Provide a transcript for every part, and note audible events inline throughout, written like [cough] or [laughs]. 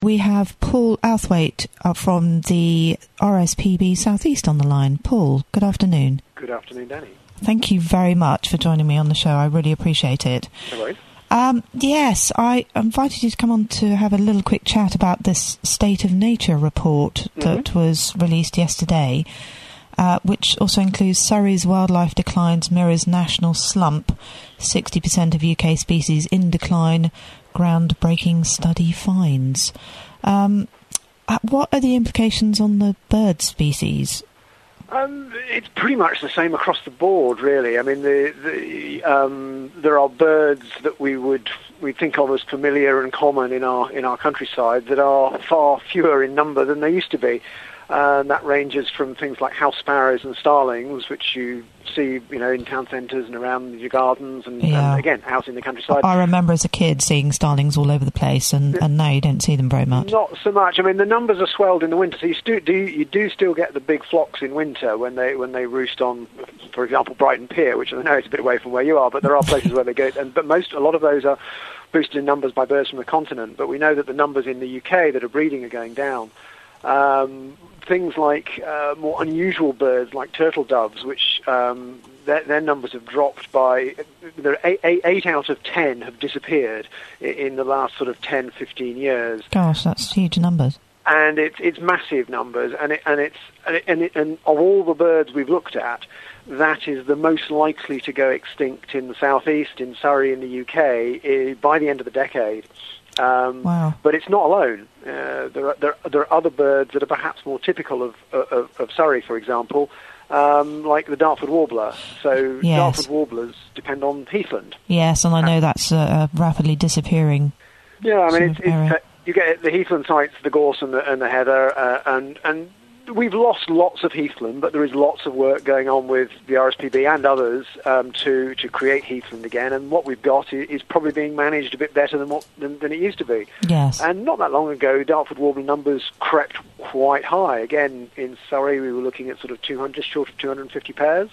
We have Paul Outhwaite uh, from the RSPB Southeast on the line. Paul, good afternoon. Good afternoon, Dani. Thank you very much for joining me on the show. I really appreciate it. No. Um, yes, I invited you to come on to have a little quick chat about this State of Nature report that Mm-hmm. was released yesterday, uh, which also includes Surrey's wildlife declines mirrors national slump, 60% of UK species in decline, groundbreaking study finds. Um, uh, what are the implications on the bird species? Um, it's pretty much the same across the board, really. I mean, the, the, um, there are birds that we would we think of as familiar and common in our in our countryside that are far fewer in number than they used to be. And that ranges from things like house sparrows and starlings, which you see, you know, in town centres and around your gardens, and, Yeah. and again, out in the countryside. I remember as a kid seeing starlings all over the place, and, and now you don't see them very much. Not so much. I mean, the numbers are swelled in the winter, so you stu- do you do still get the big flocks in winter when they when they roost on, for example, Brighton Pier, which I know is a bit away from where you are, but there are places where they go. And but most a lot of those are boosted in numbers by birds from the continent. But we know that the numbers in the UK that are breeding are going down. Um, things like uh, more unusual birds like turtle doves, which um, their, their numbers have dropped by there are eight, eight, eight out of ten have disappeared in the last sort of 10, 15 years Gosh, that's huge numbers. and it's it's massive numbers, and it, and it's and, it, and, it, and of all the birds we've looked at, that is the most likely to go extinct in the southeast, in Surrey, in the UK, by the end of the decade. Um, Wow. But it's not alone. Uh, there, are, there, there are other birds that are perhaps more typical of, of, of Surrey, for example, um, like the Dartford warbler. So Yes. Dartford warblers depend on heathland. Yes, and I know that's uh, uh, rapidly disappearing. Yeah, I mean, it's, it's, uh, you get the heathland sites, the gorse and the, and the heather, uh, and and we've lost lots of heathland, but there is lots of work going on with the RSPB and others um, to to create heathland again. And what we've got is, is probably being managed a bit better than what than, than it used to be. Yes. And not that long ago, Dartford warbler numbers crept quite high. Again, in Surrey, we were looking at sort of 200, just short of 250 pairs.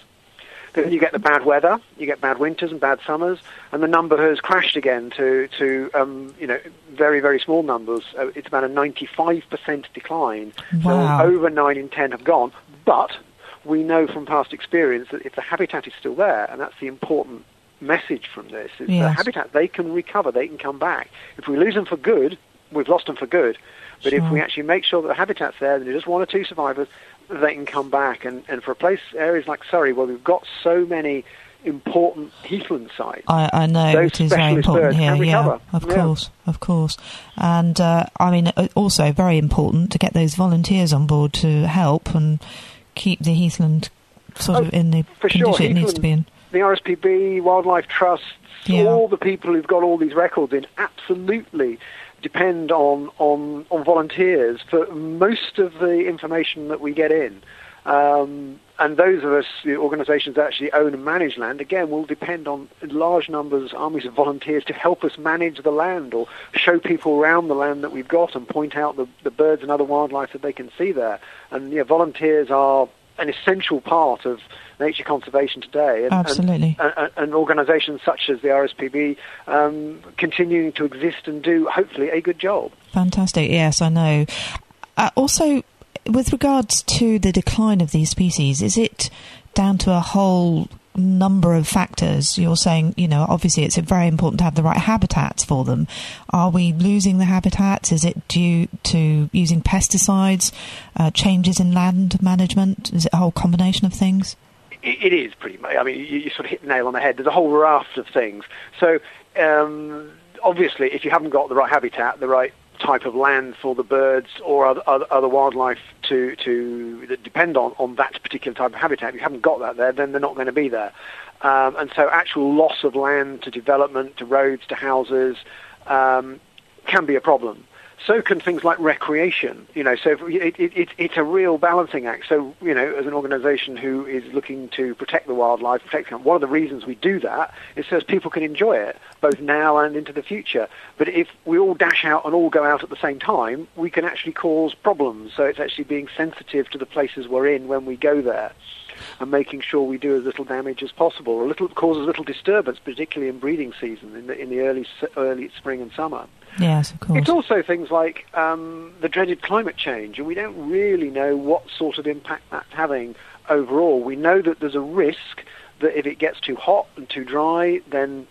Then you get the bad weather, you get bad winters and bad summers, and the number has crashed again to, to um, you know, very, very small numbers. Uh, it's about a 95% decline. Wow. So over 9 in 10 have gone. But we know from past experience that if the habitat is still there, and that's the important message from this, is the habitat, they can recover, they can come back. If we lose them for good, we've lost them for good. But if we actually make sure that the habitat's there, and there's just one or two survivors, they can come back. And, and for a place, areas like Surrey, where we've got so many important heathland sites, I, I know Those it is very important here. Yeah, of Yeah. course, of course, and uh, I mean uh, also very important to get those volunteers on board to help and keep the heathland sort Oh, of in the for sure, condition it needs to be in. the RSPB, wildlife trusts, Yeah. all the people who've got all these records in absolutely depend on, on, on volunteers for most of the information that we get in. Um, and those of us, the organisations that actually own and manage land, again, will depend on large numbers, armies of volunteers to help us manage the land or show people around the land that we've got and point out the, the birds and other wildlife that they can see there. And yeah, volunteers are an essential part of nature conservation today. And, Absolutely. And, and, and organisations such as the RSPB um, continuing to exist and do, hopefully, a good job. Fantastic. Yes, I know. Uh, also, with regards to the decline of these species, is it down to a whole number of factors? You're saying, you know, obviously it's very important to have the right habitats for them. Are we losing the habitats? Is it due to using pesticides, uh, changes in land management? Is it a whole combination of things? It, is pretty much. I mean, you, you sort of hit the nail on the head. There's a whole raft of things. So, um, obviously, if you haven't got the right habitat, the right type of land for the birds or other, other, other wildlife to, to depend on, on that particular type of habitat, if you haven't got that there, then they're not going to be there. Um, and so actual loss of land to development, to roads, to houses, um, can be a problem. So can things like recreation. You know, so it, it, it, it's a real balancing act. So you know, as an organisation who is looking to protect the wildlife, protect one of the reasons we do that is so people can enjoy it both now and into the future. But if we all dash out and all go out at the same time, we can actually cause problems. So it's actually being sensitive to the places we're in when we go there and making sure we do as little damage as possible, or little cause as little disturbance, particularly in breeding season in the in the early early spring and summer. Yes, of course. It's also things like um, the dreaded climate change, and we don't really know what sort of impact that's having overall. We know that there's a risk that if it gets too hot and too dry, then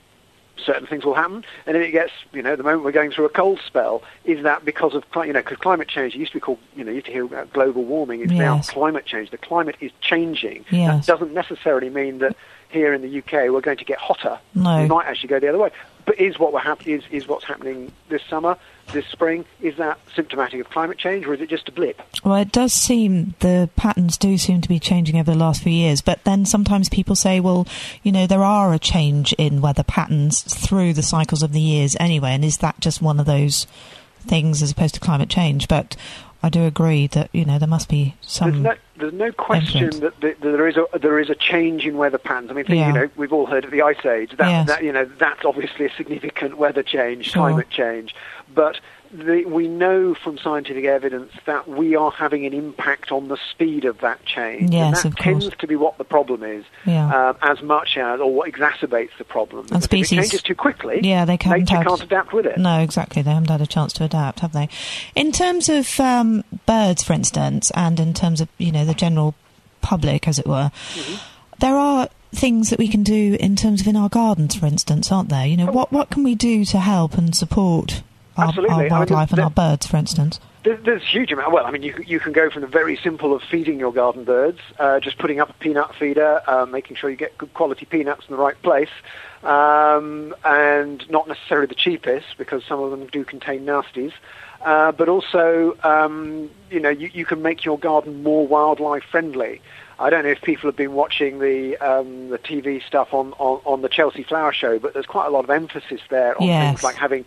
certain things will happen. And if it gets, you know, the moment we're going through a cold spell, is that because of, you know, because climate change, it used to be called, you know, you used to hear about global warming, it's now climate change. The climate is changing. Yes. That doesn't necessarily mean that here in the UK we're going to get hotter. No. We might actually go the other way. But is what we're hap- is, is what's happening this summer, this spring, is that symptomatic of climate change or is it just a blip? Well, it does seem the patterns do seem to be changing over the last few years, but then sometimes people say, well, you know, there are a change in weather patterns through the cycles of the years anyway, and is that just one of those things as opposed to climate change? But I do agree that, you know, there must be There's some. no, there's no question that, that there is a there is a change in weather patterns. I mean, Yeah. you know, we've all heard of the ice age. That, Yes. that you know, that's obviously a significant weather change, Sure. climate change. But the, we know from scientific evidence that we are having an impact on the speed of that change. Yes, and of that course. tends to be what the problem is, Yeah. um, as much as or what exacerbates the problem. Because species- if it changes too quickly, Yeah, they can't nature can't adapt with it. No, exactly. They haven't had a chance to adapt, have they? In terms of um, birds, for instance, and in terms of you know the general public, as it were, Mm-hmm. there are things that we can do in terms of in our gardens, for instance, aren't there? You know, what what can we do to help and support our. I our mean, wildlife and our birds, for instance? There- There's a huge amount. Well, I mean, you, you can go from the very simple of feeding your garden birds, uh, just putting up a peanut feeder, uh, making sure you get good quality peanuts in the right place, um, and not necessarily the cheapest because some of them do contain nasties. Uh, but also, um, you know, you, you can make your garden more wildlife friendly. I don't know if people have been watching the um, the TV stuff on, on, on the Chelsea Flower Show, but there's quite a lot of emphasis there on Yes. things like having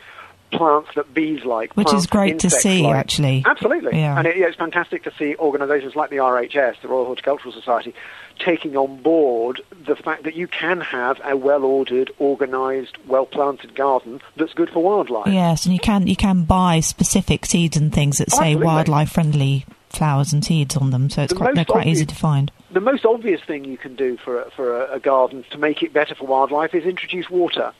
plants that bees like, Which is great to see, like. actually. Absolutely, Yeah. and it, yeah, it's fantastic to see organisations like the RHS, the Royal Horticultural Society, taking on board the fact that you can have a well-ordered, organised, well-planted garden that's good for wildlife. Yes, and you can you can buy specific seeds and things that say wildlife friendly flowers and seeds on them, so it's The quite, they're quite easy to find. The most obvious thing you can do for a, for a, a garden to make it better for wildlife is introduce water.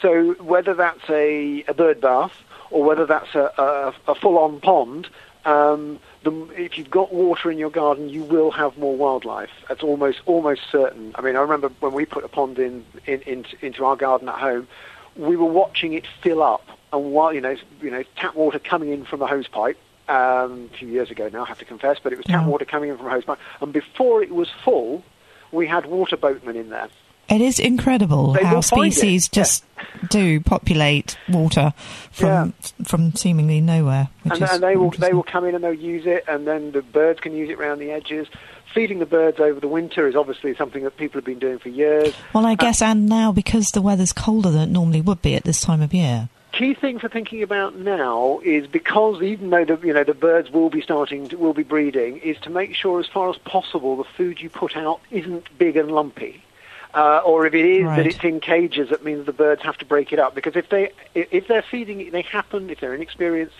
So whether that's a, a bird bath or whether that's a, a, a full-on pond, um, the, if you've got water in your garden, you will have more wildlife. That's almost almost certain. I mean, I remember when we put a pond in, in, in into our garden at home, we were watching it fill up, and while you know, you know, tap water coming in from a hose pipe. Um, a few years ago now, I have to confess, but it was tap Yeah. water coming in from a hose pipe, and before it was full, we had water boatmen in there. It is incredible They how species yeah. just do populate water from from seemingly nowhere. And, and they will they will come in and they'll use it, and then the birds can use it around the edges. Feeding the birds over the winter is obviously something that people have been doing for years. Well, I uh, guess, and now because the weather's colder than it normally would be at this time of year. Key thing for thinking about now is because even though the you know the birds will be starting to, will be breeding, is to make sure as far as possible the food you put out isn't big and lumpy. Uh, or if it is Right. that it's in cages, that means the birds have to break it up. Because if they if they're feeding it, they happen if they're inexperienced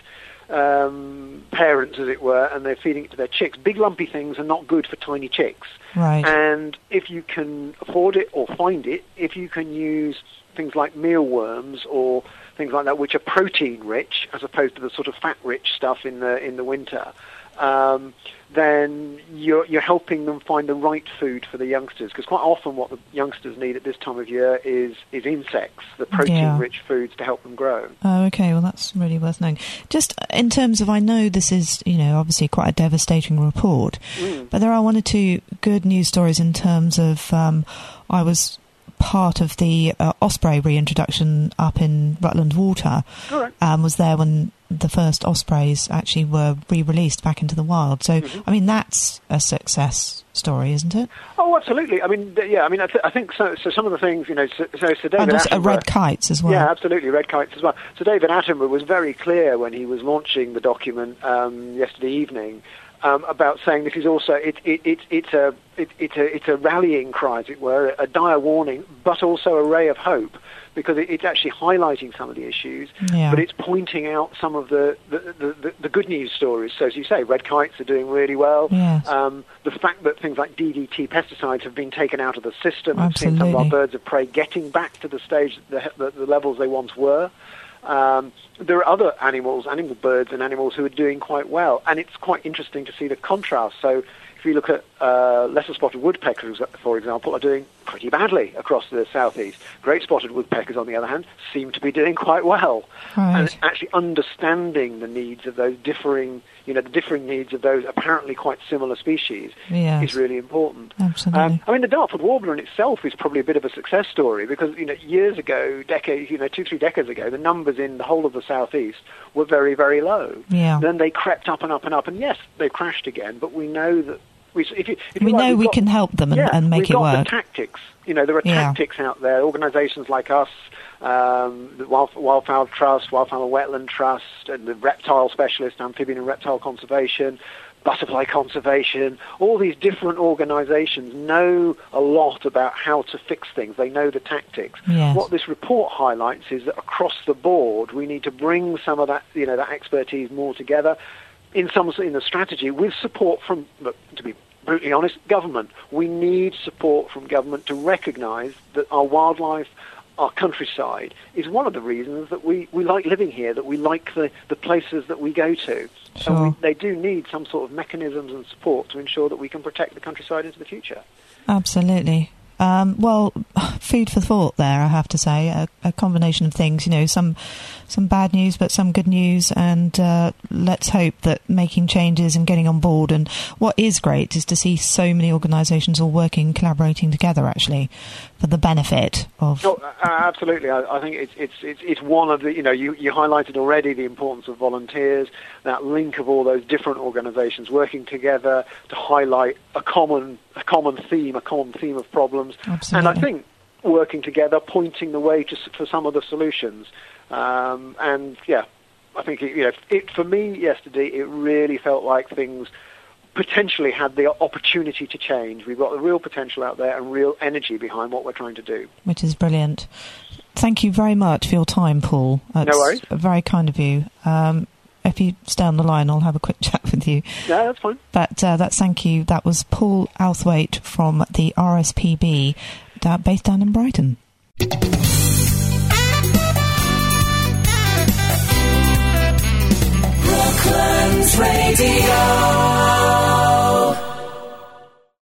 um, parents, as it were, and they're feeding it to their chicks. Big lumpy things are not good for tiny chicks. Right. And if you can afford it or find it, if you can use things like mealworms or things like that, which are protein rich as opposed to the sort of fat rich stuff in the in the winter, um, then you're you're helping them find the right food for the youngsters. Because quite often, what the youngsters need at this time of year is is insects, the protein rich foods to help them grow. Oh, okay. Well, that's really worth knowing. Just in terms of, I know this is, you know, obviously quite a devastating report, Mm. but there are one or two good news stories in terms of. Um, I was part of the uh, osprey reintroduction up in Rutland Water. Right. Um, was there when the first ospreys actually were re-released back into the wild. So, Mm-hmm. I mean, that's a success story, isn't it? Oh, absolutely. I mean, yeah. I mean, I, th- I think so. So some of the things, you know, so, so, so David and also uh, Attenborough- red kites as well. Yeah, absolutely, red kites as well. So David Attenborough was very clear when he was launching the document um, yesterday evening um, about saying this is also it, it, it, it's a it, it's a it's a rallying cry, as it were, a dire warning, but also a ray of hope because it, it's actually highlighting some of the issues, Yeah. but it's pointing out some of the the, the, the the good news stories. So as you say, red kites are doing really well. Yes. Um, the fact that things like DDT pesticides have been taken out of the system, I've seen some of our birds of prey getting back to the stage, the, the, the levels they once were. Um, there are other animals, animal birds and animals who are doing quite well, and it's quite interesting to see the contrast. So if you look at uh, lesser spotted woodpeckers, for example, are doing pretty badly across the southeast. Great spotted woodpeckers, on the other hand, seem to be doing quite well. Right. And actually understanding the needs of those differing, you know, the differing needs of those apparently quite similar species Yes. is really important. Absolutely. Um, I mean, the Dartford warbler in itself is probably a bit of a success story because you know years ago, decades, you know, two three decades ago, the numbers in the whole of the southeast were very very low. Yeah. Then they crept up and up and up, and yes, they've crashed again. But we know that we if you, if we like, know we've we got- can help them and, yeah, and make we've it got work. the tactics. You know, there are Yeah. tactics out there. Organisations like us, um, the Wild, Wildfowl Trust, Wildfowl Wetland Trust, and the Reptile Specialist, Amphibian and Reptile Conservation, Butterfly Conservation. All these different organisations know a lot about how to fix things. They know the tactics. Yes. What this report highlights is that across the board, we need to bring some of that, you know, that expertise more together in some in the strategy with support from, to be brutally honest, government. We need support from government to recognise that our wildlife, our countryside, is one of the reasons that we, we like living here, that we like the, the places that we go to. Sure. We, they do need some sort of mechanisms and support to ensure that we can protect the countryside into the future. Absolutely. Um, well, food for thought there, I have to say. A, a combination of things, you know, some some bad news, but some good news, and uh, let's hope that making changes and getting on board. And what is great is to see so many organisations all working, collaborating together, actually, for the benefit of. Uh, absolutely. I, I think it's, it's it's it's one of the you know you, you highlighted already the importance of volunteers, that link of all those different organisations working together to highlight a common a common theme, a common theme of problems, Absolutely. and I think working together, pointing the way to, for some of the solutions. Um, and yeah, I think it, you know it for me yesterday. It really felt like things potentially had the opportunity to change. We've got the real potential out there and real energy behind what we're trying to do. which is brilliant. Thank you very much for your time, Paul. That's worries. Very kind of you. Um, if you stay on the line, I'll have a quick [laughs] chat with you. Yeah, that's fine. But uh, that's thank you. That was Paul Outhwaite from the RSPB, uh, based down in Brighton. Brooklands Radio.